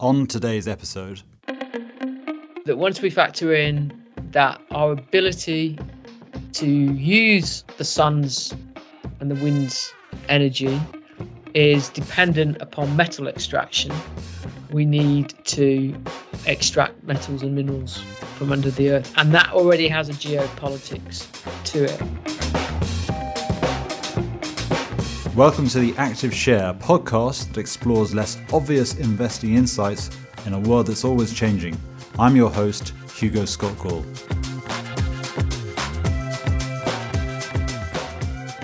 On today's episode, that once we factor in that our ability to use the sun's and the wind's energy is dependent upon metal extraction, we need to extract metals and minerals from under the earth. And that already has a geopolitics to it. Welcome to the Active Share podcast that explores less obvious investing insights in a world that's always changing. I'm your host, Hugo Scott Gall.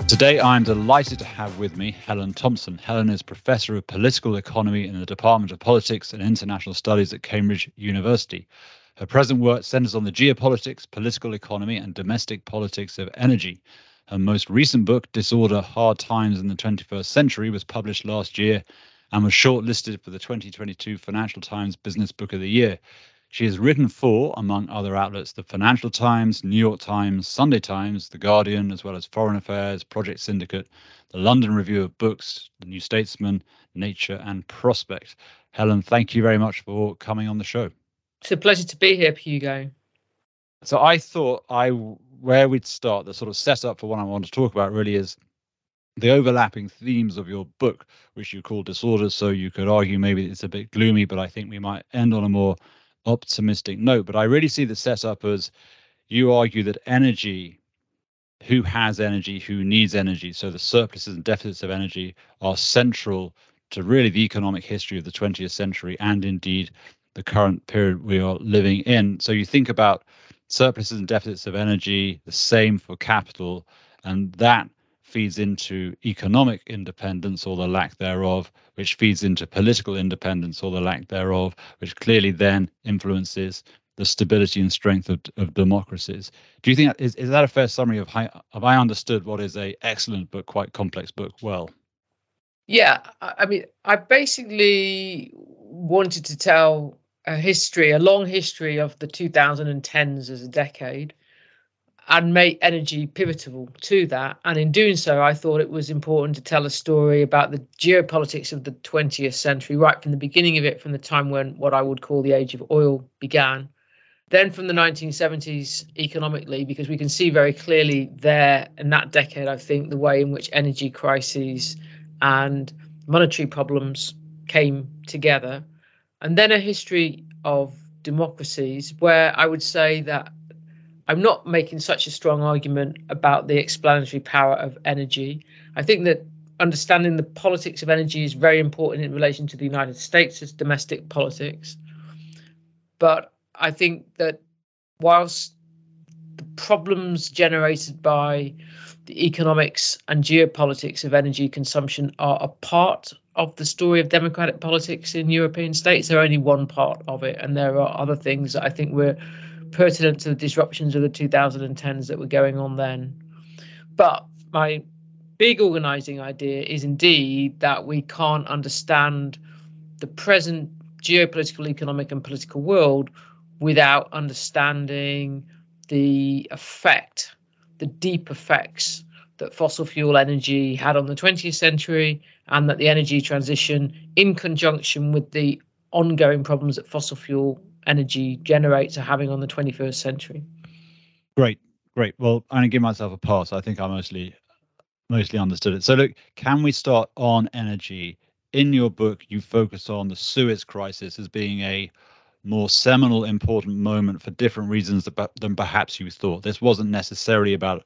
Today, I'm delighted to have with me Helen Thompson. Helen is Professor of Political Economy in the Department of Politics and International Studies at Cambridge University. Her present work centers on the geopolitics, political economy, and domestic politics of energy. Her most recent book, Disorder Hard Times in the 21st Century, was published last year and was shortlisted for the 2022 Financial Times Business Book of the Year. She has written for, among other outlets, the Financial Times, New York Times, Sunday Times, The Guardian, as well as Foreign Affairs, Project Syndicate, the London Review of Books, The New Statesman, Nature, and Prospect. Helen, thank you very much for coming on the show. It's a pleasure to be here, Hugo. So I thought I where we'd start, the sort of setup for what I want to talk about really is the overlapping themes of your book, which you call disorders. So you could argue maybe it's a bit gloomy, but I think we might end on a more optimistic note. But I really see the setup as you argue that energy, who has energy, who needs energy, so the surpluses and deficits of energy are central to really the economic history of the 20th century and indeed the current period we are living in. So you think about surpluses and deficits of energy, the same for capital, and that feeds into economic independence or the lack thereof, which feeds into political independence or the lack thereof, which clearly then influences the stability and strength of, of democracies. Do you think is, is that a fair summary of how have I understood what is a excellent but quite complex book well? Yeah, I mean, I basically wanted to tell a history, a long history of the 2010s as a decade, and make energy pivotal to that. And in doing so, I thought it was important to tell a story about the geopolitics of the 20th century, right from the beginning of it, from the time when what I would call the age of oil began. Then from the 1970s economically, because we can see very clearly there in that decade, I think, the way in which energy crises and monetary problems came together and then a history of democracies where I would say that I'm not making such a strong argument about the explanatory power of energy. I think that understanding the politics of energy is very important in relation to the United States as domestic politics. But I think that whilst the problems generated by the economics and geopolitics of energy consumption are a part of the story of democratic politics in European states. They're only one part of it, and there are other things that I think were pertinent to the disruptions of the 2010s that were going on then. But my big organizing idea is indeed that we can't understand the present geopolitical, economic, and political world without understanding the effect, the deep effects that fossil fuel energy had on the 20th century and that the energy transition, in conjunction with the ongoing problems that fossil fuel energy generates, are having on the 21st century. Great, great. Well, I'm going to give myself a pass. I think I mostly mostly understood it. So, look, can we start on energy? In your book, you focus on the Suez crisis as being a more seminal, important moment for different reasons than perhaps you thought. This wasn't necessarily about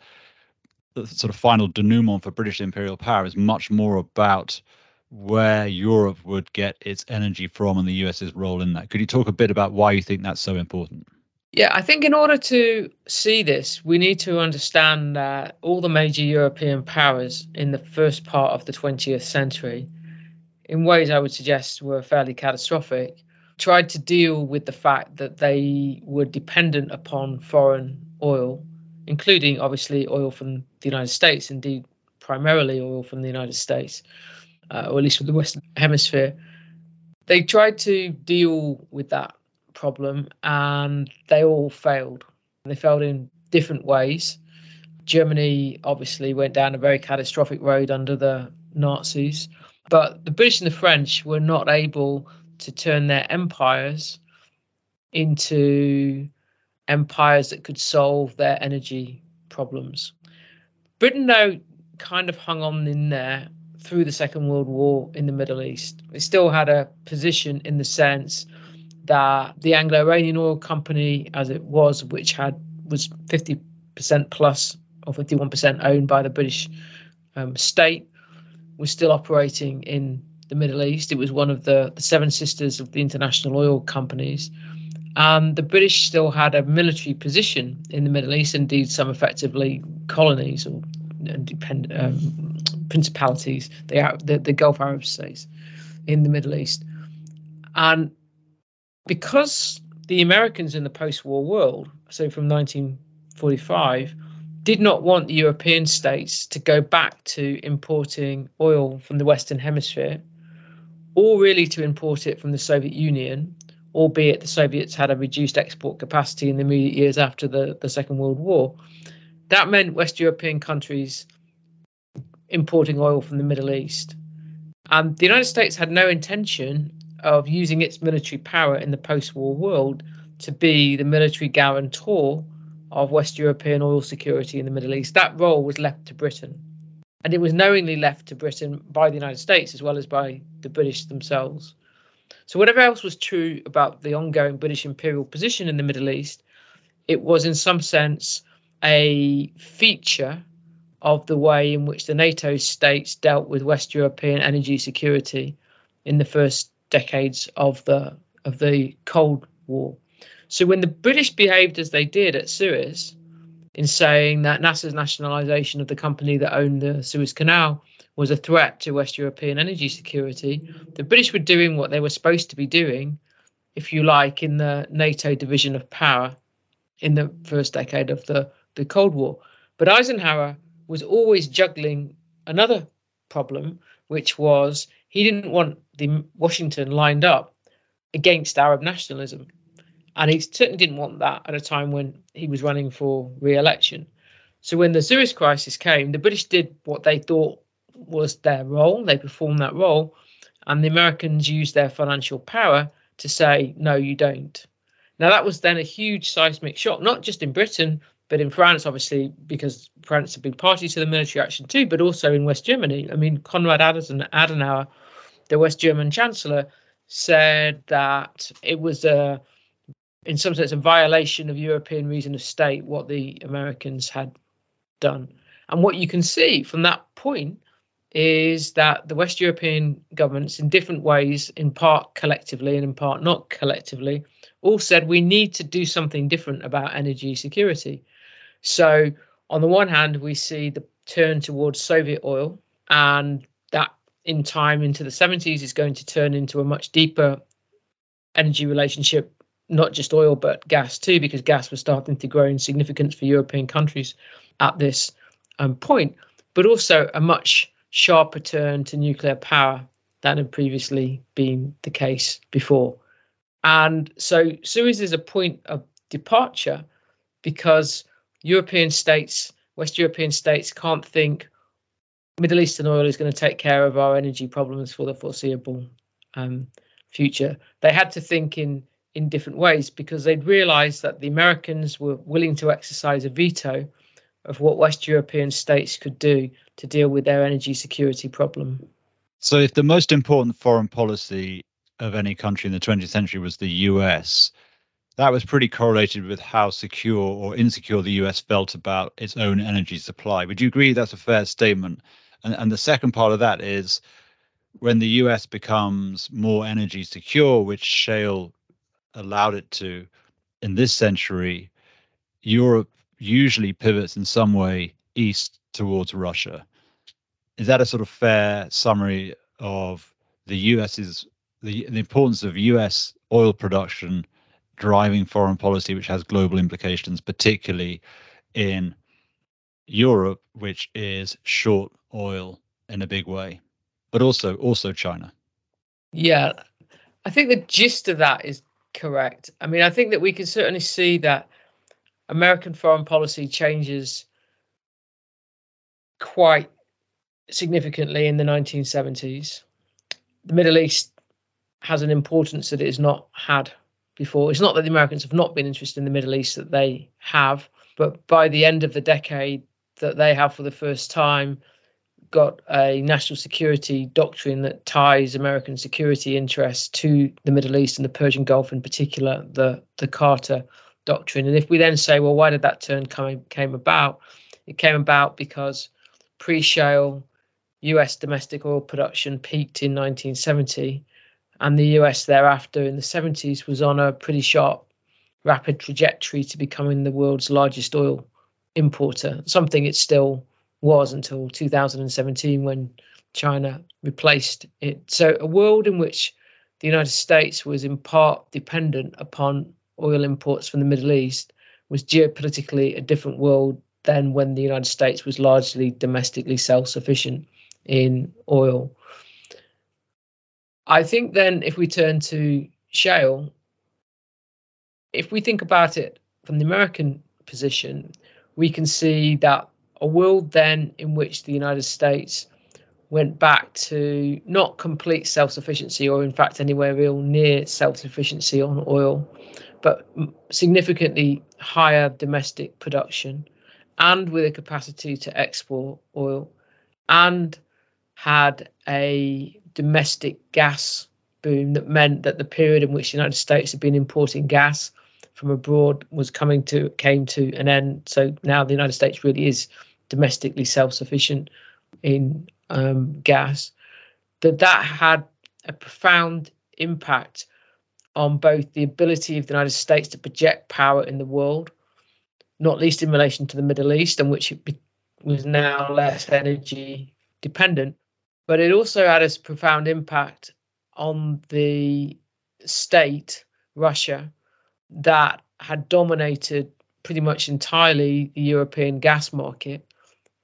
the sort of final denouement for British imperial power It's much more about where Europe would get its energy from and the US's role in that. Could you talk a bit about why you think that's so important? Yeah, I think in order to see this, we need to understand that all the major European powers in the first part of the 20th century, in ways I would suggest were fairly catastrophic, tried to deal with the fact that they were dependent upon foreign oil including obviously oil from the United States, indeed, primarily oil from the United States, uh, or at least from the Western Hemisphere. They tried to deal with that problem and they all failed. They failed in different ways. Germany obviously went down a very catastrophic road under the Nazis, but the British and the French were not able to turn their empires into empires that could solve their energy problems. Britain, though, kind of hung on in there through the Second World War in the Middle East. It still had a position in the sense that the Anglo-Iranian Oil Company, as it was, which had was 50% plus or 51% owned by the British um, state, was still operating in the Middle East. It was one of the, the seven sisters of the international oil companies. Um, the British still had a military position in the Middle East, indeed, some effectively colonies or depend, um, principalities, the, the, the Gulf Arab states in the Middle East. And because the Americans in the post war world, so from 1945, did not want the European states to go back to importing oil from the Western Hemisphere, or really to import it from the Soviet Union, albeit the Soviets had a reduced export capacity in the immediate years after the, the Second World War. That meant West European countries importing oil from the Middle East. And the United States had no intention of using its military power in the post war world to be the military guarantor of West European oil security in the Middle East. That role was left to Britain. And it was knowingly left to Britain by the United States as well as by the British themselves. So, whatever else was true about the ongoing British imperial position in the Middle East, it was in some sense a feature of the way in which the NATO states dealt with West European energy security in the first decades of the of the Cold War. So when the British behaved as they did at Suez, in saying that Nasser's nationalisation of the company that owned the Suez Canal was a threat to West European energy security, the British were doing what they were supposed to be doing, if you like, in the NATO division of power in the first decade of the, the Cold War. But Eisenhower was always juggling another problem, which was he didn't want the Washington lined up against Arab nationalism. And he certainly didn't want that at a time when he was running for re-election. So when the Suez crisis came, the British did what they thought was their role. They performed that role, and the Americans used their financial power to say, "No, you don't." Now that was then a huge seismic shock, not just in Britain, but in France, obviously, because France had been party to the military action too, but also in West Germany. I mean, Konrad Adenauer, the West German chancellor, said that it was a, in some sense, a violation of European reason of state what the Americans had done. And what you can see from that point is that the West European governments, in different ways, in part collectively and in part not collectively, all said we need to do something different about energy security. So, on the one hand, we see the turn towards Soviet oil, and that in time into the 70s is going to turn into a much deeper energy relationship, not just oil, but gas too, because gas was starting to grow in significance for European countries at this um, point, but also a much sharper turn to nuclear power than had previously been the case before. And so Suez is a point of departure because European states, West European states can't think Middle Eastern oil is going to take care of our energy problems for the foreseeable um, future. They had to think in in different ways because they'd realised that the Americans were willing to exercise a veto of what West European states could do to deal with their energy security problem. So, if the most important foreign policy of any country in the 20th century was the US, that was pretty correlated with how secure or insecure the US felt about its own energy supply. Would you agree that's a fair statement? And, and the second part of that is when the US becomes more energy secure, which shale allowed it to in this century, Europe usually pivots in some way east towards Russia. Is that a sort of fair summary of the US's the, the importance of US oil production driving foreign policy, which has global implications, particularly in Europe, which is short oil in a big way, but also also China. Yeah, I think the gist of that is correct. I mean, I think that we can certainly see that American foreign policy changes quite significantly in the 1970s. The Middle East has an importance that it has not had before. It's not that the Americans have not been interested in the Middle East, that they have, but by the end of the decade, that they have for the first time got a national security doctrine that ties American security interests to the Middle East and the Persian Gulf in particular, the the Carter doctrine. And if we then say, well, why did that turn come, came about? It came about because pre-shale US domestic oil production peaked in 1970 and the US thereafter in the 70s was on a pretty sharp rapid trajectory to becoming the world's largest oil importer, something it's still was until 2017 when China replaced it. So, a world in which the United States was in part dependent upon oil imports from the Middle East was geopolitically a different world than when the United States was largely domestically self sufficient in oil. I think then, if we turn to shale, if we think about it from the American position, we can see that a world then in which the United States went back to not complete self sufficiency, or in fact, anywhere real near self sufficiency on oil, but significantly higher domestic production and with a capacity to export oil and had a domestic gas boom that meant that the period in which the United States had been importing gas from abroad was coming to came to an end. So now the United States really is domestically self-sufficient in um, gas. That that had a profound impact on both the ability of the United States to project power in the world, not least in relation to the Middle East, in which it be, was now less energy dependent, but it also had a profound impact on the state, Russia, that had dominated pretty much entirely the European gas market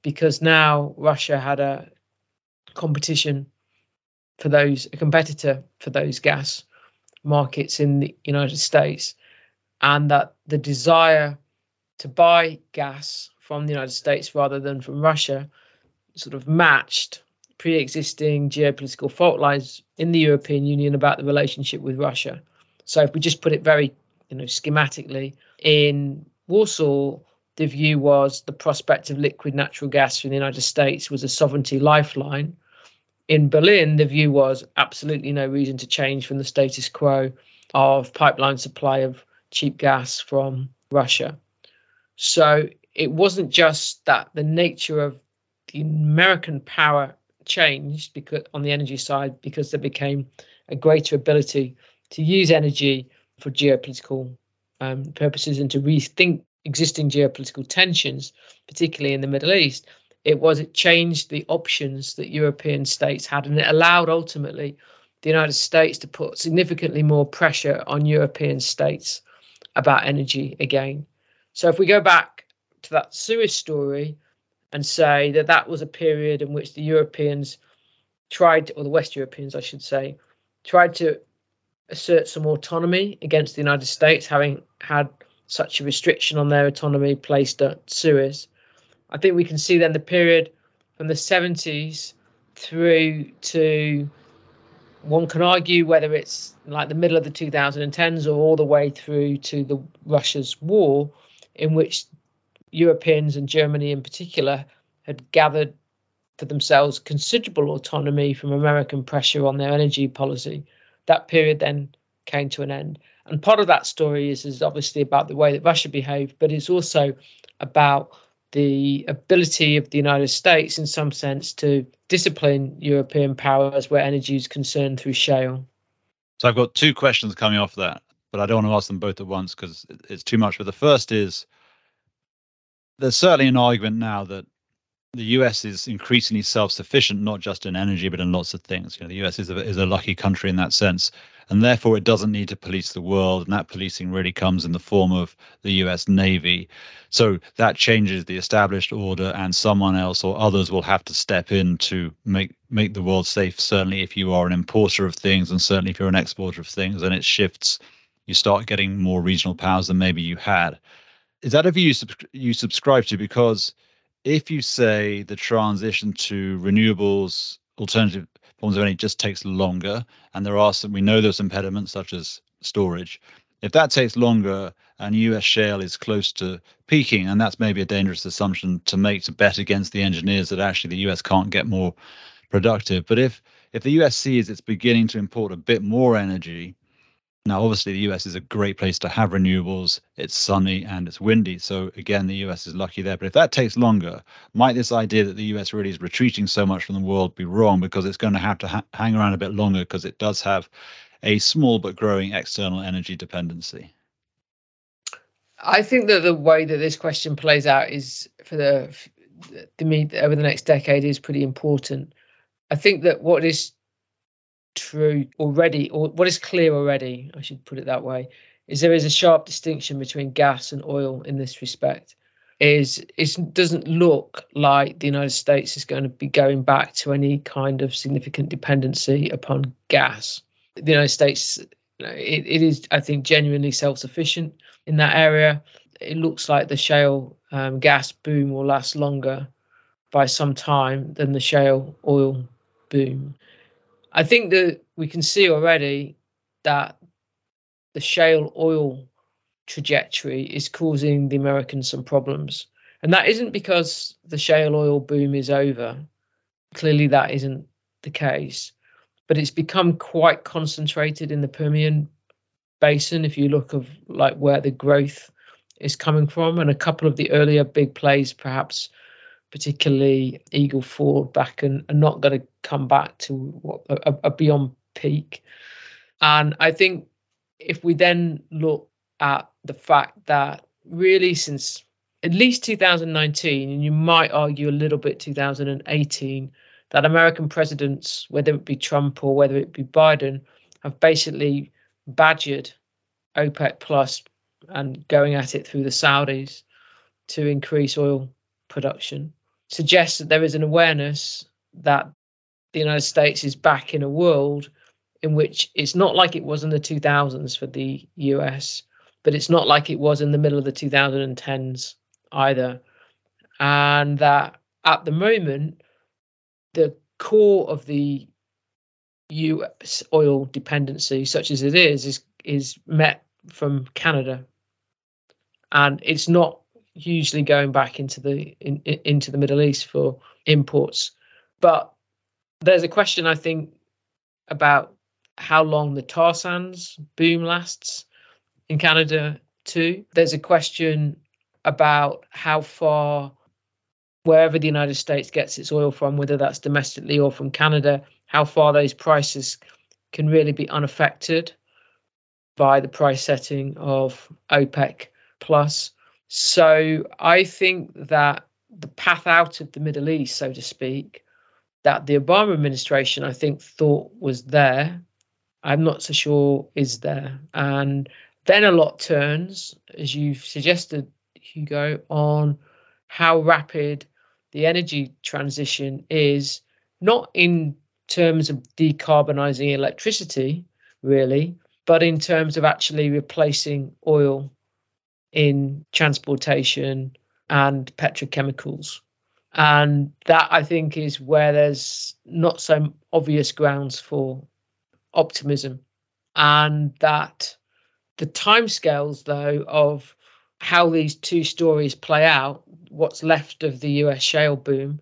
because now Russia had a competition for those, a competitor for those gas markets in the United States, and that the desire to buy gas from the United States rather than from Russia sort of matched pre-existing geopolitical fault lines in the European Union about the relationship with Russia. So if we just put it very, you know, schematically, in Warsaw, the view was the prospect of liquid natural gas from the United States was a sovereignty lifeline. In Berlin, the view was absolutely no reason to change from the status quo of pipeline supply of cheap gas from Russia. So it wasn't just that the nature of the American power changed because on the energy side because there became a greater ability to use energy for geopolitical um, purposes and to rethink existing geopolitical tensions, particularly in the Middle East. It was it changed the options that European states had, and it allowed ultimately the United States to put significantly more pressure on European states about energy again. So if we go back to that Suez story, and say that that was a period in which the Europeans tried, or the West Europeans, I should say, tried to assert some autonomy against the United States, having had such a restriction on their autonomy placed at Suez. I think we can see then the period from the 70s through to one can argue whether it's like the middle of the 2010s or all the way through to the Russia's war, in which Europeans and Germany in particular had gathered for themselves considerable autonomy from American pressure on their energy policy. That period then came to an end. And part of that story is, is obviously about the way that Russia behaved, but it's also about the ability of the United States, in some sense, to discipline European powers where energy is concerned through shale. So I've got two questions coming off that, but I don't want to ask them both at once because it's too much. But the first is there's certainly an argument now that the US is increasingly self-sufficient, not just in energy, but in lots of things. You know, the US is a, is a lucky country in that sense, and therefore it doesn't need to police the world. And that policing really comes in the form of the US Navy. So that changes the established order, and someone else or others will have to step in to make make the world safe. Certainly, if you are an importer of things, and certainly if you're an exporter of things, and it shifts, you start getting more regional powers than maybe you had is that a view you, sub- you subscribe to? Because if you say the transition to renewables, alternative forms of energy just takes longer, and there are some we know there's impediments such as storage. If that takes longer and US shale is close to peaking, and that's maybe a dangerous assumption to make to bet against the engineers that actually the US can't get more productive. But if if the US sees it's beginning to import a bit more energy, now obviously the US is a great place to have renewables. It's sunny and it's windy, so again the US is lucky there. But if that takes longer, might this idea that the US really is retreating so much from the world be wrong because it's going to have to ha- hang around a bit longer because it does have a small but growing external energy dependency? I think that the way that this question plays out is for the the me over the next decade is pretty important. I think that what is true already, or what is clear already, I should put it that way, is there is a sharp distinction between gas and oil in this respect. Is it doesn't look like the United States is going to be going back to any kind of significant dependency upon gas. The United States, it, it is, I think, genuinely self-sufficient in that area. It looks like the shale um, gas boom will last longer by some time than the shale oil boom. I think that we can see already that the shale oil trajectory is causing the Americans some problems. And that isn't because the shale oil boom is over. Clearly, that isn't the case. But it's become quite concentrated in the Permian basin if you look of like where the growth is coming from and a couple of the earlier big plays perhaps particularly Eagle Ford back and are not going to come back to a, a beyond peak. And I think if we then look at the fact that really since at least 2019, and you might argue a little bit 2018, that American presidents, whether it be Trump or whether it be Biden, have basically badgered OPEC Plus and going at it through the Saudis to increase oil production suggests that there is an awareness that the United States is back in a world in which it's not like it was in the 2000s for the US, but it's not like it was in the middle of the 2010s either. And that at the moment, the core of the US oil dependency, such as it is, is is met from Canada, and it's not usually going back into the in, into the Middle East for imports. But there's a question I think about how long the tar sands boom lasts in Canada too. There's a question about how far wherever the United States gets its oil from, whether that's domestically or from Canada, how far those prices can really be unaffected by the price setting of OPEC plus. So I think that the path out of the Middle East, so to speak, that the Obama administration, I think, thought was there, I'm not so sure is there. And then a lot turns, as you've suggested, Hugo, on how rapid the energy transition is, not in terms of decarbonizing electricity, really, but in terms of actually replacing oil in transportation and petrochemicals. And that I think is where there's not so obvious grounds for optimism. And that the timescales, though, of how these two stories play out, what's left of the US shale boom,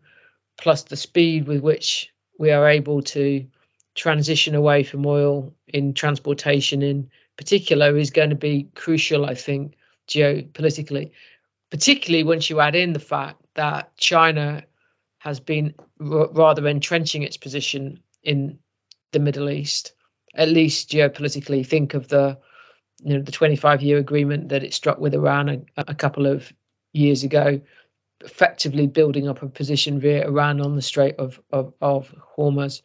plus the speed with which we are able to transition away from oil in transportation in particular, is going to be crucial, I think, geopolitically, particularly once you add in the fact that China has been r- rather entrenching its position in the Middle East, at least geopolitically. Think of the you know the 25 year agreement that it struck with Iran a, a couple of years ago, effectively building up a position via Iran on the Strait of, of, of Hormuz,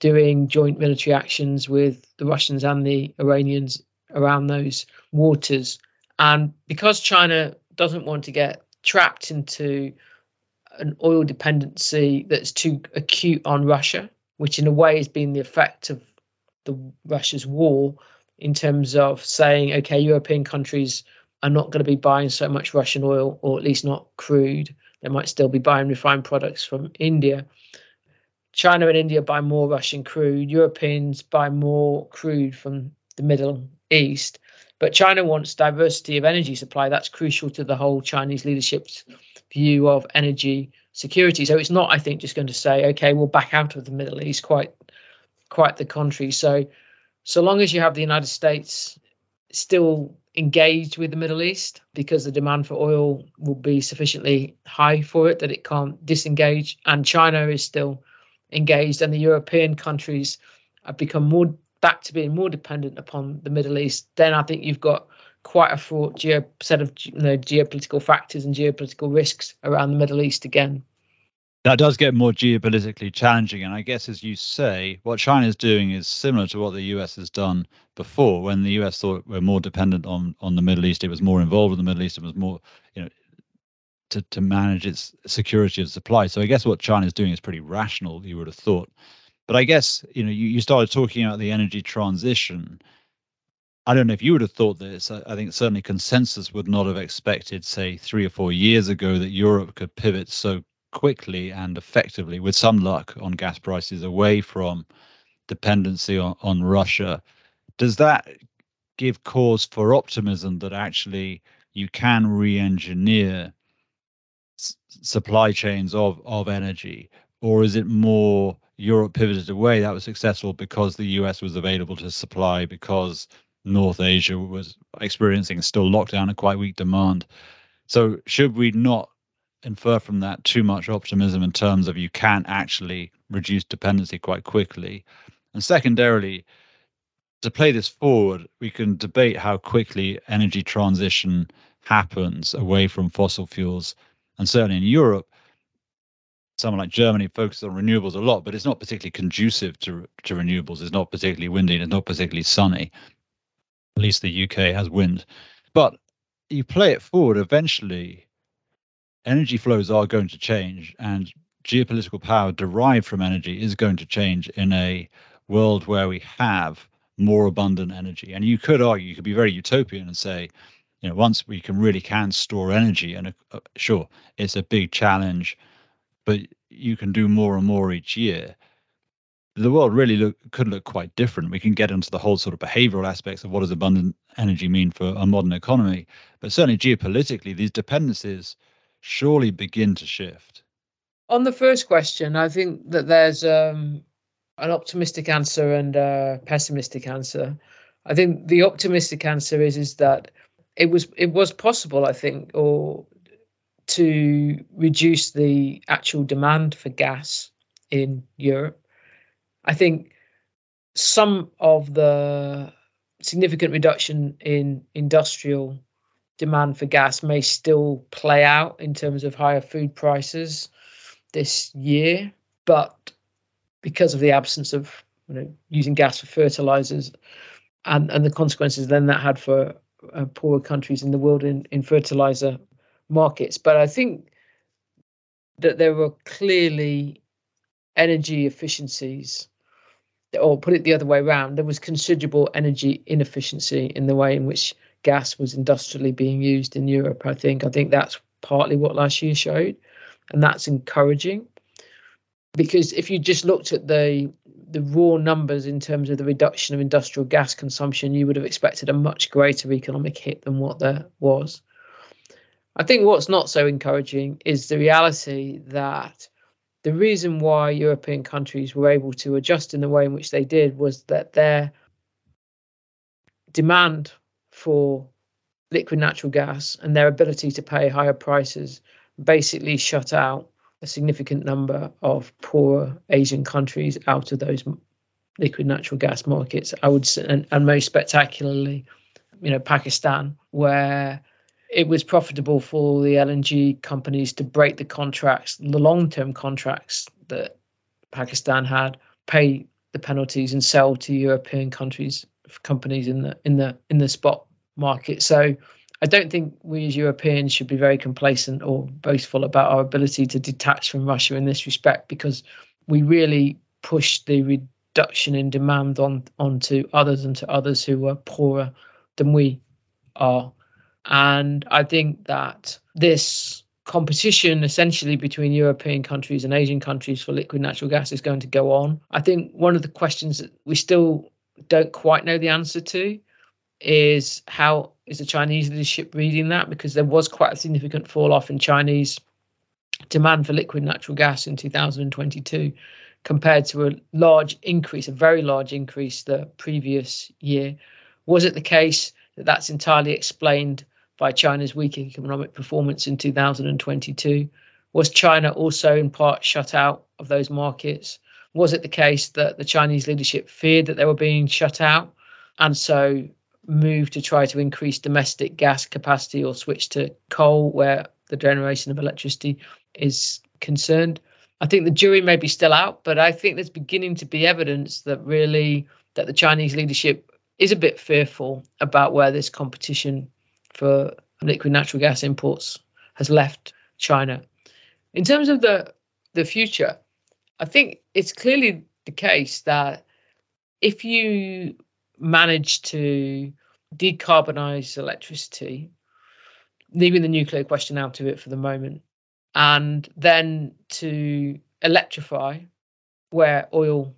doing joint military actions with the Russians and the Iranians around those waters. And because China doesn't want to get trapped into an oil dependency that's too acute on Russia, which in a way has been the effect of the Russia's war in terms of saying, okay, European countries are not going to be buying so much Russian oil, or at least not crude. They might still be buying refined products from India. China and India buy more Russian crude, Europeans buy more crude from the Middle East. But China wants diversity of energy supply. That's crucial to the whole Chinese leadership's view of energy security. So it's not, I think, just going to say, okay, we'll back out of the Middle East. Quite, quite the contrary. So, so long as you have the United States still engaged with the Middle East, because the demand for oil will be sufficiently high for it that it can't disengage, and China is still engaged, and the European countries have become more back to being more dependent upon the Middle East, then I think you've got quite a fraught geo- set of you know, geopolitical factors and geopolitical risks around the Middle East again. That does get more geopolitically challenging. And I guess, as you say, what China is doing is similar to what the US has done before. When the US thought we're more dependent on, on the Middle East, it was more involved in the Middle East, it was more, you know, to, to manage its security of supply. So I guess what China is doing is pretty rational, you would have thought. But I guess, you know, you, you started talking about the energy transition. I don't know if you would have thought this. I, I think certainly consensus would not have expected, say, three or four years ago that Europe could pivot so quickly and effectively, with some luck, on gas prices away from dependency on, on Russia. Does that give cause for optimism that actually you can re engineer s- supply chains of, of energy? Or is it more Europe pivoted away, that was successful because the US was available to supply, because North Asia was experiencing still lockdown and quite weak demand. So, should we not infer from that too much optimism in terms of you can actually reduce dependency quite quickly? And secondarily, to play this forward, we can debate how quickly energy transition happens away from fossil fuels. And certainly in Europe, someone like Germany focuses on renewables a lot, but it's not particularly conducive to to renewables. It's not particularly windy. It's not particularly sunny. At least the UK has wind. But you play it forward, eventually, energy flows are going to change, and geopolitical power derived from energy is going to change in a world where we have more abundant energy. And you could argue, you could be very utopian and say, you know, once we can really can store energy, and uh, sure, it's a big challenge but you can do more and more each year the world really look, could look quite different. We can get into the whole sort of behavioral aspects of what does abundant energy mean for a modern economy, but certainly geopolitically, these dependencies surely begin to shift. On the first question, I think that there's um, an optimistic answer and a pessimistic answer. I think the optimistic answer is is that it was it was possible, I think, or to reduce the actual demand for gas in Europe. I think some of the significant reduction in industrial demand for gas may still play out in terms of higher food prices this year, but because of the absence of you know, using gas for fertilizers and, and the consequences then that had for uh, poorer countries in the world in, in fertilizer markets. But I think that there were clearly energy efficiencies, or put it the other way around, there was considerable energy inefficiency in the way in which gas was industrially being used in Europe. I think I think that's partly what last year showed, and that's encouraging. Because if you just looked at the the raw numbers in terms of the reduction of industrial gas consumption, you would have expected a much greater economic hit than what there was. I think what's not so encouraging is the reality that the reason why European countries were able to adjust in the way in which they did was that their demand for liquid natural gas and their ability to pay higher prices basically shut out a significant number of poorer Asian countries out of those liquid natural gas markets. I would say, and, and most spectacularly, you know, Pakistan, where it was profitable for the LNG companies to break the contracts, the long term contracts that Pakistan had, pay the penalties and sell to European countries companies in the in the in the spot market. So I don't think we as Europeans should be very complacent or boastful about our ability to detach from Russia in this respect because we really pushed the reduction in demand on onto others and to others who were poorer than we are. And I think that this competition essentially between European countries and Asian countries for liquid natural gas is going to go on. I think one of the questions that we still don't quite know the answer to is how is the Chinese leadership reading that? Because there was quite a significant fall off in Chinese demand for liquid natural gas in 2022 compared to a large increase, a very large increase the previous year. Was it the case that that's entirely explained by China's weak economic performance in 2022? Was China also in part shut out of those markets? Was it the case that the Chinese leadership feared that they were being shut out and so moved to try to increase domestic gas capacity or switch to coal where the generation of electricity is concerned? I think the jury may be still out, but I think there's beginning to be evidence that really that the Chinese leadership is a bit fearful about where this competition for liquid natural gas imports has left China. In terms of the the future, I think it's clearly the case that if you manage to decarbonize electricity, leaving the nuclear question out of it for the moment, and then to electrify where oil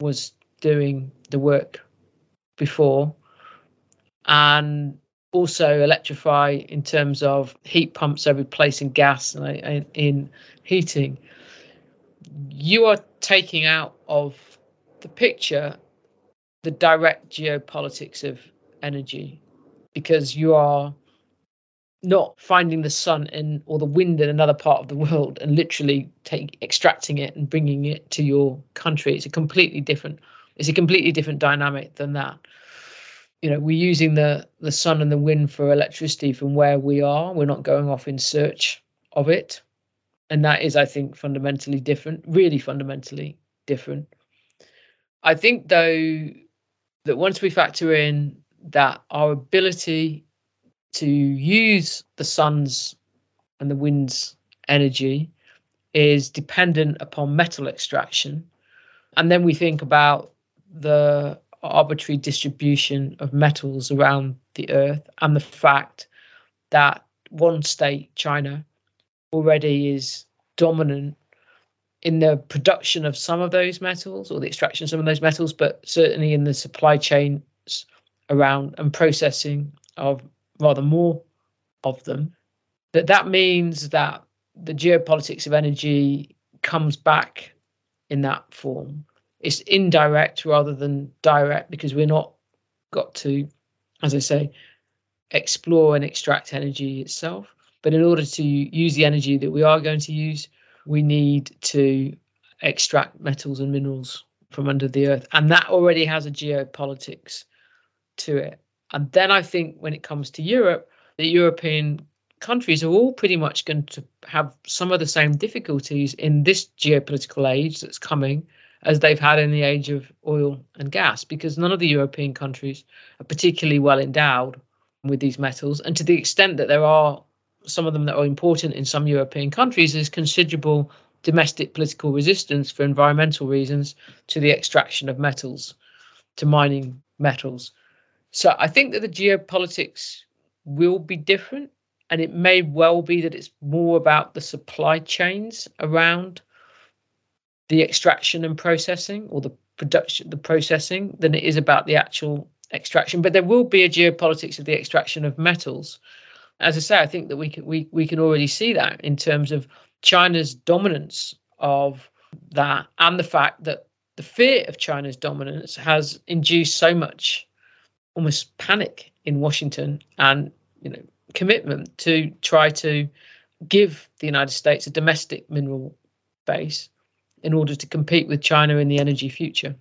was doing the work before, and also electrify in terms of heat pumps are replacing gas in heating, you are taking out of the picture the direct geopolitics of energy because you are not finding the sun in or the wind in another part of the world and literally take extracting it and bringing it to your country. It's a completely different it's a completely different dynamic than that you know we're using the the sun and the wind for electricity from where we are. We're not going off in search of it. And that is i think fundamentally different really fundamentally different. I think though that once we factor in that our ability to use the sun's and the wind's energy is dependent upon metal extraction and then we think about the arbitrary distribution of metals around the earth and the fact that one state, China, already is dominant in the production of some of those metals or the extraction of some of those metals, but certainly in the supply chains around and processing of rather more of them. That that means that the geopolitics of energy comes back in that form it's indirect rather than direct because we're not got to, as I say, explore and extract energy itself. But in order to use the energy that we are going to use, we need to extract metals and minerals from under the earth. And that already has a geopolitics to it. And then I think when it comes to Europe, the European countries are all pretty much going to have some of the same difficulties in this geopolitical age that's coming as they've had in the age of oil and gas, because none of the European countries are particularly well endowed with these metals. And to the extent that there are some of them that are important in some European countries, there's considerable domestic political resistance for environmental reasons to the extraction of metals, to mining metals. So I think that the geopolitics will be different. And it may well be that it's more about the supply chains around the extraction and processing or the production the processing than it is about the actual extraction. But there will be a geopolitics of the extraction of metals. As i say i think that we can we, we can already see that in terms of china's dominance of that and the fact that the fear of china's dominance has induced so much almost panic in washington and you know commitment to try to give the united states a domestic mineral base in order to compete with China in the energy future.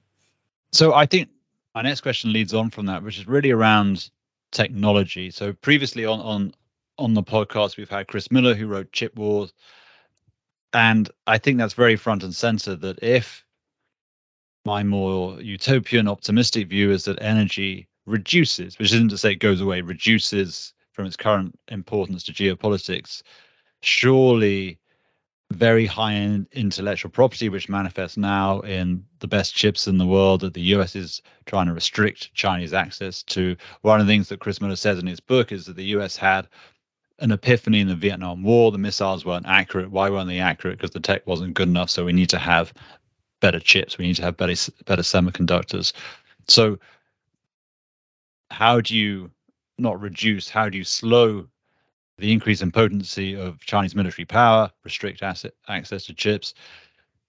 So I think my next question leads on from that, which is really around technology. So previously on on on the podcast, we've had Chris Miller who wrote Chip Wars, and I think that's very front and center. That if my more utopian, optimistic view is that energy reduces, which isn't to say it goes away, reduces from its current importance to geopolitics, surely very high end intellectual property, which manifests now in the best chips in the world that the US is trying to restrict Chinese access to. One of the things that Chris Miller says in his book is that the US had an epiphany in the Vietnam War. The missiles weren't accurate. Why weren't they accurate? Because the tech wasn't good enough. So we need to have better chips. We need to have better better semiconductors. So how do you not reduce? How do you slow the increase in potency of Chinese military power, restrict asset, access to chips?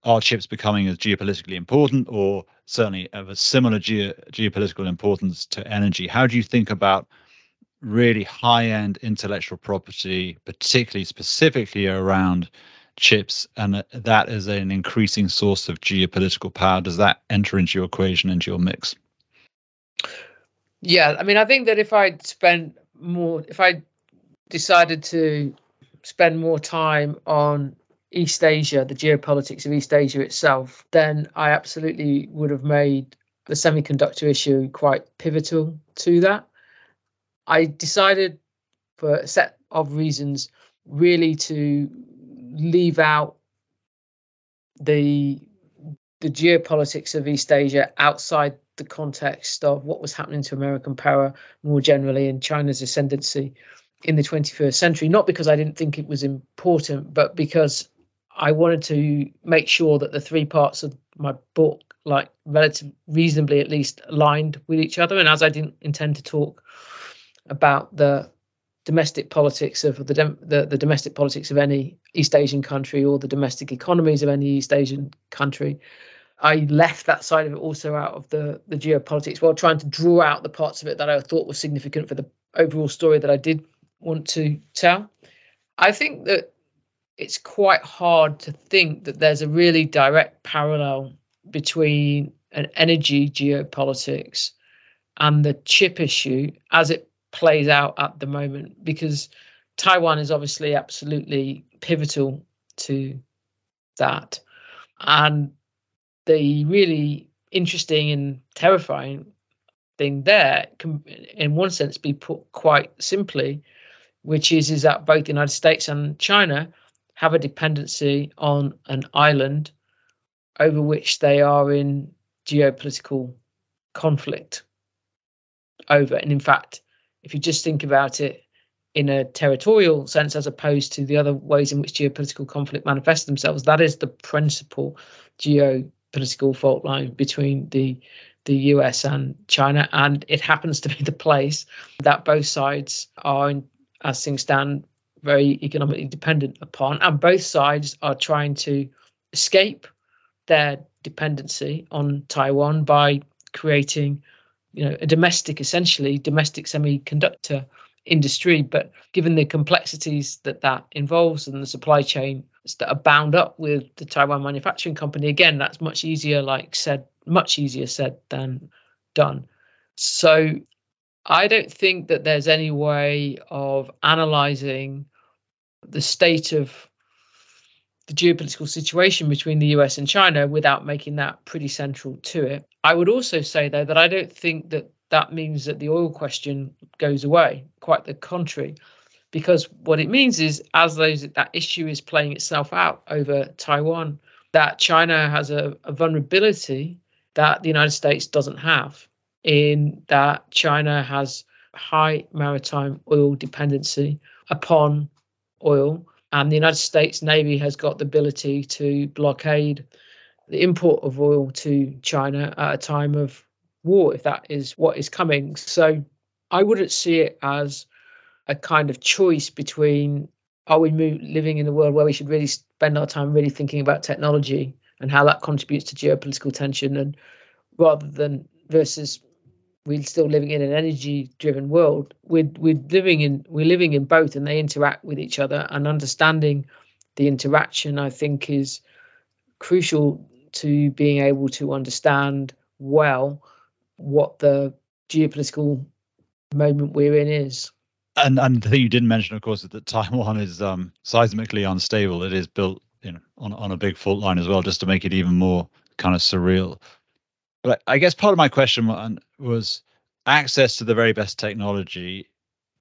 Are chips becoming as geopolitically important, or certainly of a similar geo- geopolitical importance to energy? How do you think about really high-end intellectual property, particularly specifically around chips, and that is an increasing source of geopolitical power? Does that enter into your equation, into your mix? Yeah, I mean, I think that if I'd spent more, if I decided to spend more time on East Asia, the geopolitics of East Asia itself, then I absolutely would have made the semiconductor issue quite pivotal to that. I decided for a set of reasons really to leave out the the geopolitics of East Asia outside the context of what was happening to American power more generally and China's ascendancy in the 21st century. Not because I didn't think it was important, but because I wanted to make sure that the three parts of my book, like relative reasonably at least, aligned with each other. And as I didn't intend to talk about the domestic politics of the, the, the domestic politics of any East Asian country or the domestic economies of any East Asian country. I left that side of it also out of the the geopolitics while trying to draw out the parts of it that I thought were significant for the overall story that I did want to tell. I think that it's quite hard to think that there's a really direct parallel between an energy geopolitics and the chip issue as it plays out at the moment because Taiwan is obviously absolutely pivotal to that. And the really interesting and terrifying thing there can, in one sense, be put quite simply, which is is that both the United States and China have a dependency on an island over which they are in geopolitical conflict over. And in fact, if you just think about it in a territorial sense as opposed to the other ways in which geopolitical conflict manifests themselves, that is the principal geopolitical fault line between the the US and China, and it happens to be the place that both sides are, in, as things stand, very economically dependent upon, and both sides are trying to escape their dependency on Taiwan by creating you know a domestic essentially domestic semiconductor industry. But given the complexities that that involves and the supply chain that are bound up with the Taiwan manufacturing company again that's much easier like said much easier said than done. So i don't think that there's any way of analyzing the state of the geopolitical situation between the US and China without making that pretty central to it. I would also say, though, that I don't think that that means that the oil question goes away. Quite the contrary, because what it means is, as those that issue is playing itself out over Taiwan, that China has a, a vulnerability that the United States doesn't have. In that China has high maritime oil dependency upon oil and the United States Navy has got the ability to blockade the import of oil to China at a time of war, if that is what is coming. So I wouldn't see it as a kind of choice between are we living in a world where we should really spend our time really thinking about technology and how that contributes to geopolitical tension and rather than versus we're still living in an energy driven world. We're, we're living in we're living in both and they interact with each other and understanding the interaction i think is crucial to being able to understand well what the geopolitical moment we're in is. And and the thing you didn't mention of course is that taiwan is um seismically unstable. It is built you know on, on a big fault line as well just to make it even more kind of surreal but I guess part of my question was access to the very best technology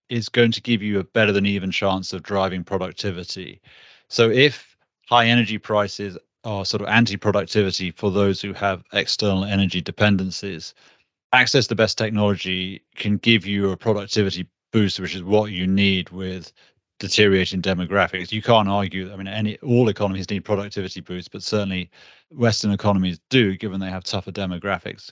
is going to give you a better than even chance of driving productivity. So if high energy prices are sort of anti-productivity for those who have external energy dependencies, access to the best technology can give you a productivity boost, which is what you need with deteriorating demographics. You can't argue. I mean, any all economies need productivity boosts, but certainly Western economies do, given they have tougher demographics.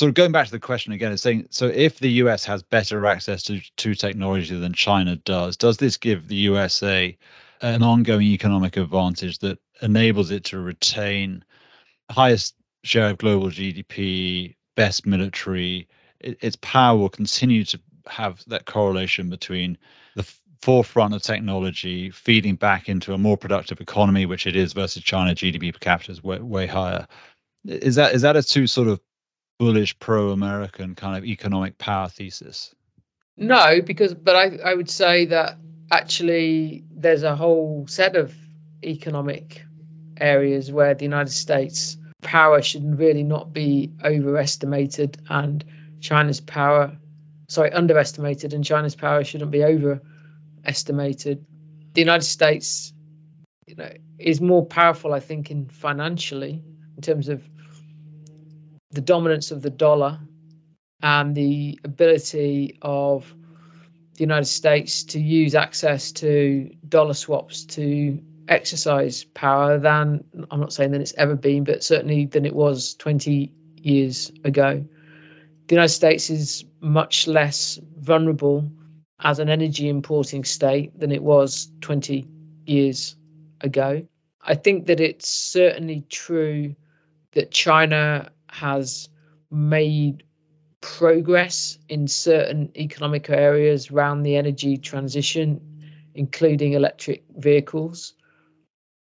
Of going back to the question again, is saying so if the US has better access to to technology than China does, does this give the USA an ongoing economic advantage that enables it to retain highest share of global GDP, best military? its power will continue to have that correlation between forefront of technology feeding back into a more productive economy, which it is versus China GDP per capita is way, way higher. Is that is that a too sort of bullish pro-American kind of economic power thesis? No, because but I, I would say that actually there's a whole set of economic areas where the United States power should really not be overestimated and China's power sorry underestimated and China's power shouldn't be over estimated. The United States, you know, is more powerful, I think, in financially in terms of the dominance of the dollar and the ability of the United States to use access to dollar swaps to exercise power than I'm not saying that it's ever been, but certainly than it was 20 years ago. The United States is much less vulnerable as an energy importing state than it was 20 years ago. I think that it's certainly true that China has made progress in certain economic areas around the energy transition, including electric vehicles,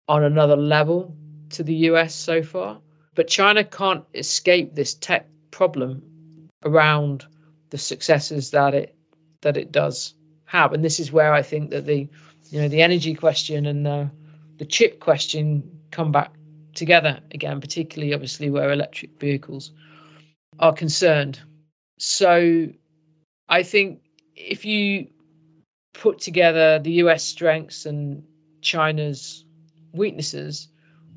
on another level to the US so far. But China can't escape this tech problem around the successes that it that it does have. And this is where I think that the you know the energy question and the the chip question come back together again, particularly obviously where electric vehicles are concerned. So I think if you put together the US strengths and China's weaknesses,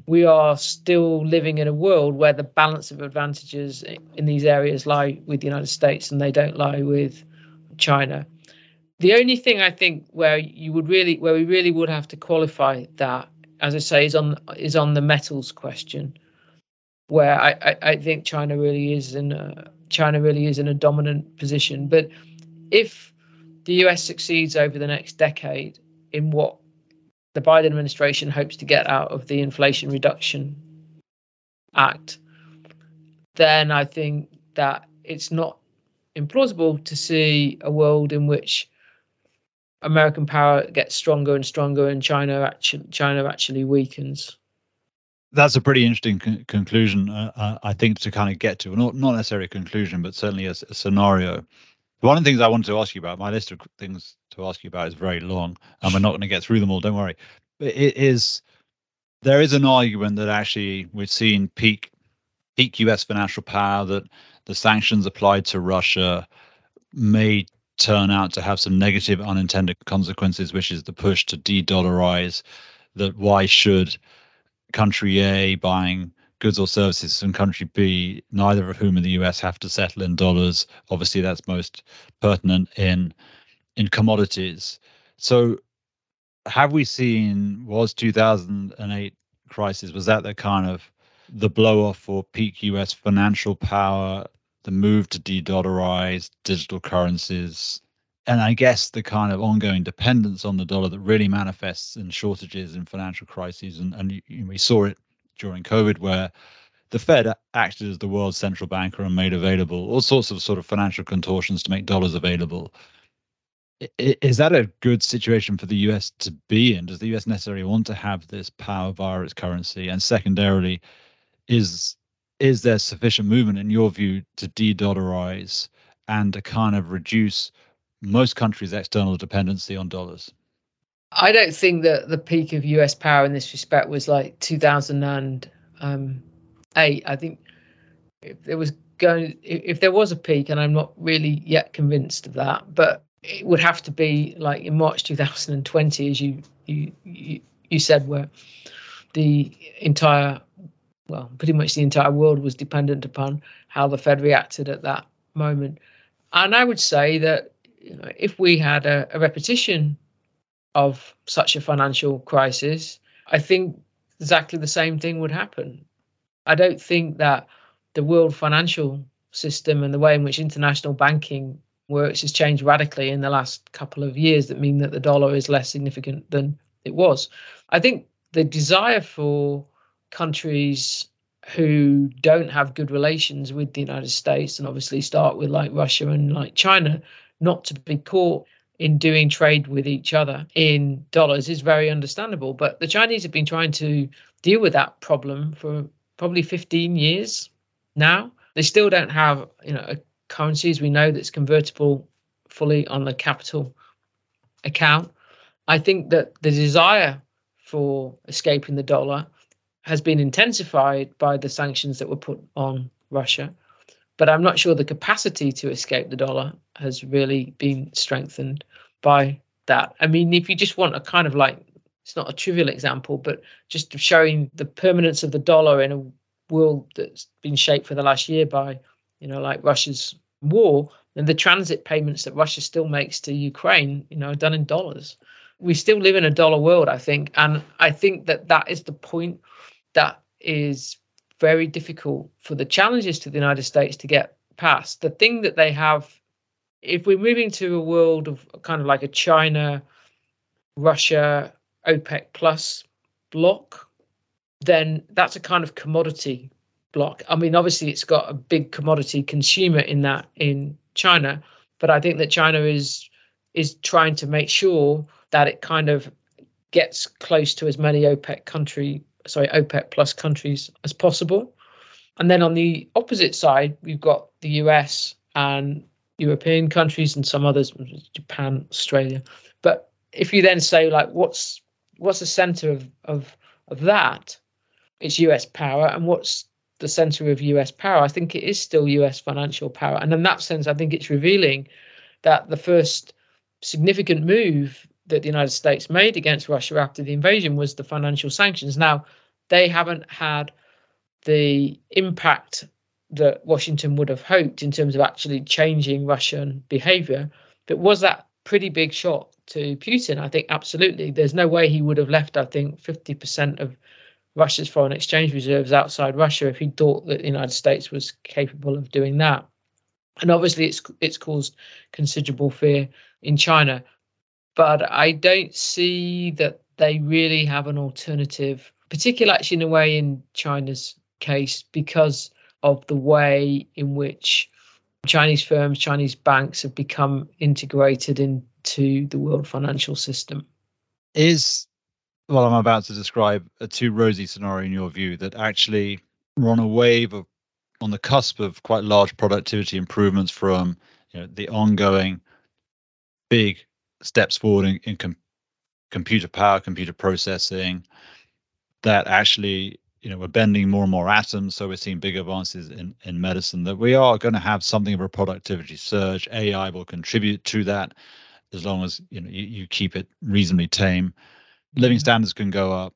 we are still living in a world where the balance of advantages in these areas lie with the United States and they don't lie with China. The only thing I think where you would really, where we really would have to qualify that, as I say, is on is on the metals question, where I, I, I think China really is in a China really is in a dominant position. But if the US succeeds over the next decade in what the Biden administration hopes to get out of the Inflation Reduction Act, then I think that it's not implausible to see a world in which American power gets stronger and stronger, and China actually China actually weakens. That's a pretty interesting con- conclusion, uh, uh, I think, to kind of get to not not necessarily a conclusion, but certainly a, a, scenario. One of the things I wanted to ask you about, my list of things to ask you about is very long, and we're not going to get through them all. Don't worry. But it is there is an argument that actually we've seen peak peak U.S. financial power that the sanctions applied to Russia may turn out to have some negative unintended consequences, which is the push to de-dollarize. That why should country A buying goods or services from country B, neither of whom in the US have to settle in dollars? Obviously, that's most pertinent in in commodities. So, have we seen was 2008 crisis was that the kind of the blow off for peak US financial power, the move to de dollarize digital currencies, and I guess the kind of ongoing dependence on the dollar that really manifests in shortages in financial crises. And, and we saw it during COVID, where the Fed acted as the world's central banker and made available all sorts of sort of financial contortions to make dollars available. Is that a good situation for the US to be in? Does the US necessarily want to have this power via its currency? And secondarily, is is there sufficient movement in your view to de-dollarize and to kind of reduce most countries' external dependency on dollars? I don't think that the peak of US power in this respect was like 2008. Um, I think if there was going, if there was a peak, and I'm not really yet convinced of that, but it would have to be like in March 2020, as you you you, you said, where the entire well, pretty much the entire world was dependent upon how the Fed reacted at that moment. And I would say that you know, if we had a, a repetition of such a financial crisis, I think exactly the same thing would happen. I don't think that the world financial system and the way in which international banking works has changed radically in the last couple of years that mean that the dollar is less significant than it was. I think the desire for countries who don't have good relations with the United States and obviously start with like Russia and like China not to be caught in doing trade with each other in dollars is very understandable. But the Chinese have been trying to deal with that problem for probably 15 years now. They still don't have, you know, a currency as we know that's convertible fully on the capital account. I think that the desire for escaping the dollar has been intensified by the sanctions that were put on Russia. But I'm not sure the capacity to escape the dollar has really been strengthened by that. I mean, if you just want a kind of like, it's not a trivial example, but just showing the permanence of the dollar in a world that's been shaped for the last year by, you know, like Russia's war, and the transit payments that Russia still makes to Ukraine, you know, done in dollars. We still live in a dollar world, I think, and I think that that is the point that is very difficult for the challenges to the United States to get past. The thing that they have, if we're moving to a world of kind of like a China, Russia, OPEC plus block, then that's a kind of commodity block. I mean, obviously, it's got a big commodity consumer in that in China, but I think that China is is trying to make sure that it kind of gets close to as many OPEC country sorry, OPEC plus countries as possible. And then on the opposite side, we've got the US and European countries and some others, Japan, Australia. But if you then say like what's what's the center of of of that? It's US power. And what's the center of US power? I think it is still US financial power. And in that sense, I think it's revealing that the first significant move that the United States made against Russia after the invasion was the financial sanctions. Now, they haven't had the impact that Washington would have hoped in terms of actually changing Russian behavior. But was that pretty big shot to Putin? I think absolutely. There's no way he would have left, I think, 50% of Russia's foreign exchange reserves outside Russia if he thought that the United States was capable of doing that. And obviously, it's it's caused considerable fear in China but I don't see that they really have an alternative, particularly actually in a way in China's case, because of the way in which Chinese firms, Chinese banks have become integrated into the world financial system. Is what I'm about to describe a too rosy scenario in your view that actually we're on a wave of on the cusp of quite large productivity improvements from you know, the ongoing big steps forward in, in com- computer power, computer processing, that actually, you know, we're bending more and more atoms, so we're seeing big advances in, in medicine, that we are going to have something of a productivity surge. AI will contribute to that as long as you know you, you keep it reasonably tame. Living mm-hmm. standards can go up.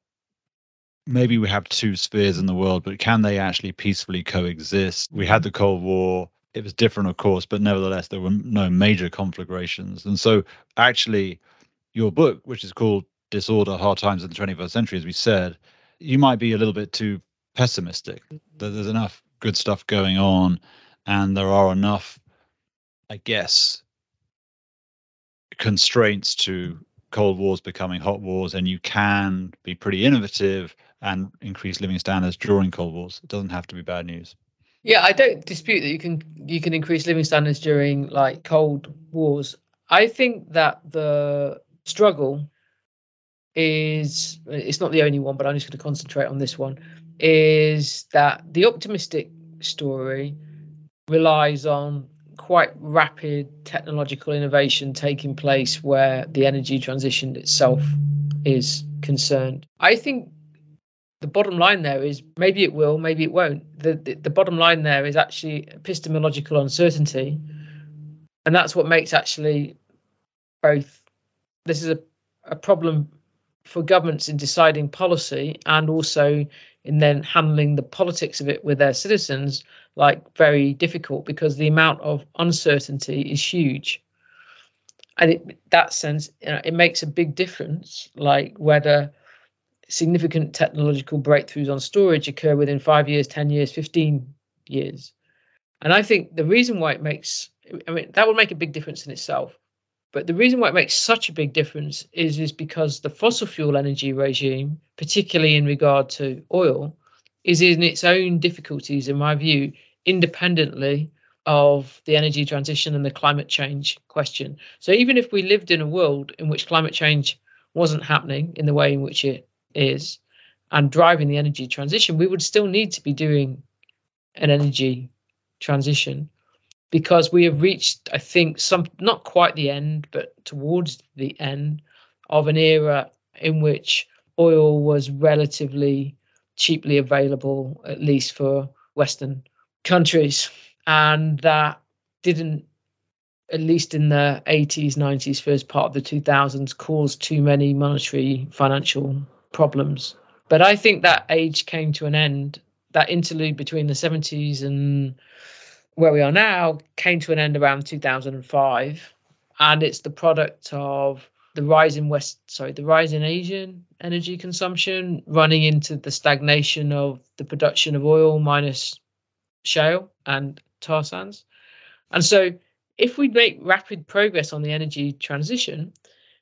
Maybe we have two spheres in the world, but can they actually peacefully coexist? We had the Cold War it was different, of course, but nevertheless, there were no major conflagrations. And so, actually, your book, which is called Disorder Hard Times in the 21st Century, as we said, you might be a little bit too pessimistic. Mm-hmm. That there's enough good stuff going on, and there are enough, I guess, constraints to cold wars becoming hot wars, and you can be pretty innovative and increase living standards during cold wars. It doesn't have to be bad news. Yeah, I don't dispute that you can you can increase living standards during like cold wars. I think that the struggle is it's not the only one, but I'm just going to concentrate on this one. Is that the optimistic story relies on quite rapid technological innovation taking place where the energy transition itself is concerned. I think the bottom line there is maybe it will, maybe it won't. The, the, the bottom line there is actually epistemological uncertainty, and that's what makes actually both. This is a a problem for governments in deciding policy and also in then handling the politics of it with their citizens like very difficult because the amount of uncertainty is huge and it, that sense, you know, it makes a big difference, like whether significant technological breakthroughs on storage occur within five years, 10 years, 15 years. And I think the reason why it makes, I mean, that would make a big difference in itself. But the reason why it makes such a big difference is, is because the fossil fuel energy regime, particularly in regard to oil, is in its own difficulties, in my view, independently of the energy transition and the climate change question. So even if we lived in a world in which climate change wasn't happening in the way in which it is and driving the energy transition, we would still need to be doing an energy transition because we have reached, I think, some not quite the end, but towards the end of an era in which oil was relatively cheaply available, at least for Western countries and that didn't at least in the 80s 90s first part of the 2000s cause too many monetary financial problems. But i think that age came to an end. That interlude between the 70s and where we are now came to an end around 2005 and it's the product of the rise in west sorry the rise in asian energy consumption running into the stagnation of the production of oil minus shale and tar sands. And so, if we make rapid progress on the energy transition,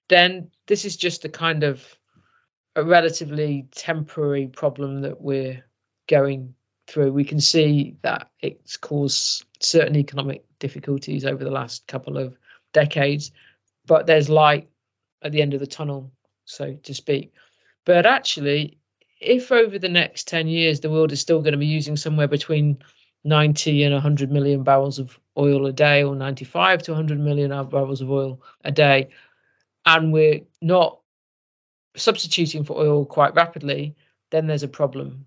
then this is just a kind of a relatively temporary problem that we're going through. We can see that it's caused certain economic difficulties over the last couple of decades, but there's light at the end of the tunnel, so to speak. But actually, if over the next 10 years the world is still going to be using somewhere between 90 and 100 million barrels of oil a day, or 95 to 100 million barrels of oil a day, and we're not substituting for oil quite rapidly, then there's a problem.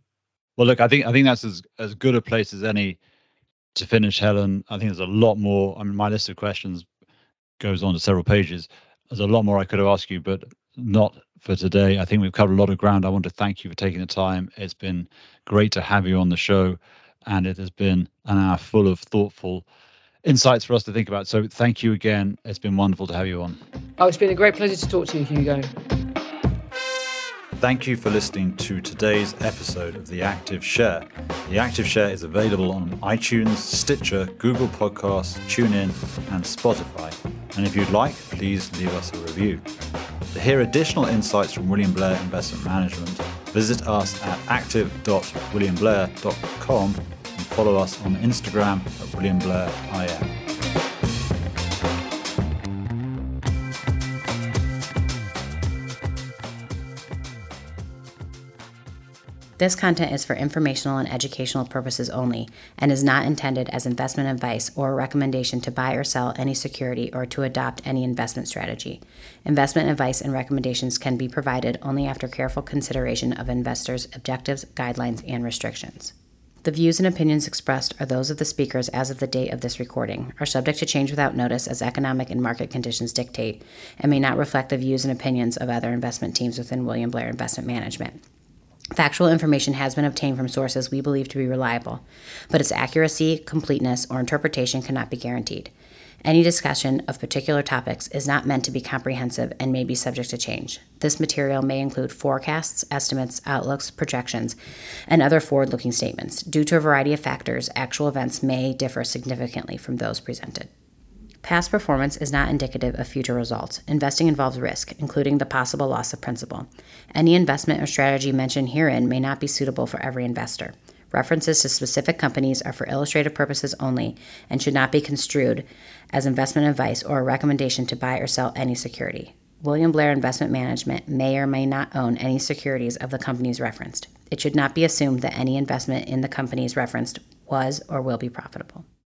Well, look, I think I think that's as as good a place as any to finish, Helen. I think there's a lot more. I mean, my list of questions goes on to several pages. There's a lot more I could have asked you, but not for today. I think we've covered a lot of ground. I want to thank you for taking the time. It's been great to have you on the show and it has been an hour full of thoughtful insights for us to think about. So thank you again. It's been wonderful to have you on. Oh, it's been a great pleasure to talk to you, Hugo. Thank you for listening to today's episode of The Active Share. The Active Share is available on iTunes, Stitcher, Google Podcasts, TuneIn, and Spotify. And if you'd like, please leave us a review. To hear additional insights from William Blair Investment Management, visit us at active.williamblair.com and follow us on Instagram at William Blair WilliamBlairIM. This content is for informational and educational purposes only and is not intended as investment advice or a recommendation to buy or sell any security or to adopt any investment strategy. Investment advice and recommendations can be provided only after careful consideration of investors' objectives, guidelines, and restrictions. The views and opinions expressed are those of the speakers as of the date of this recording, are subject to change without notice as economic and market conditions dictate, and may not reflect the views and opinions of other investment teams within William Blair Investment Management. Factual information has been obtained from sources we believe to be reliable, but its accuracy, completeness, or interpretation cannot be guaranteed. Any discussion of particular topics is not meant to be comprehensive and may be subject to change. This material may include forecasts, estimates, outlooks, projections, and other forward looking statements. Due to a variety of factors, actual events may differ significantly from those presented. Past performance is not indicative of future results. Investing involves risk, including the possible loss of principal. Any investment or strategy mentioned herein may not be suitable for every investor. References to specific companies are for illustrative purposes only and should not be construed as investment advice or a recommendation to buy or sell any security. William Blair Investment Management may or may not own any securities of the companies referenced. It should not be assumed that any investment in the companies referenced was or will be profitable.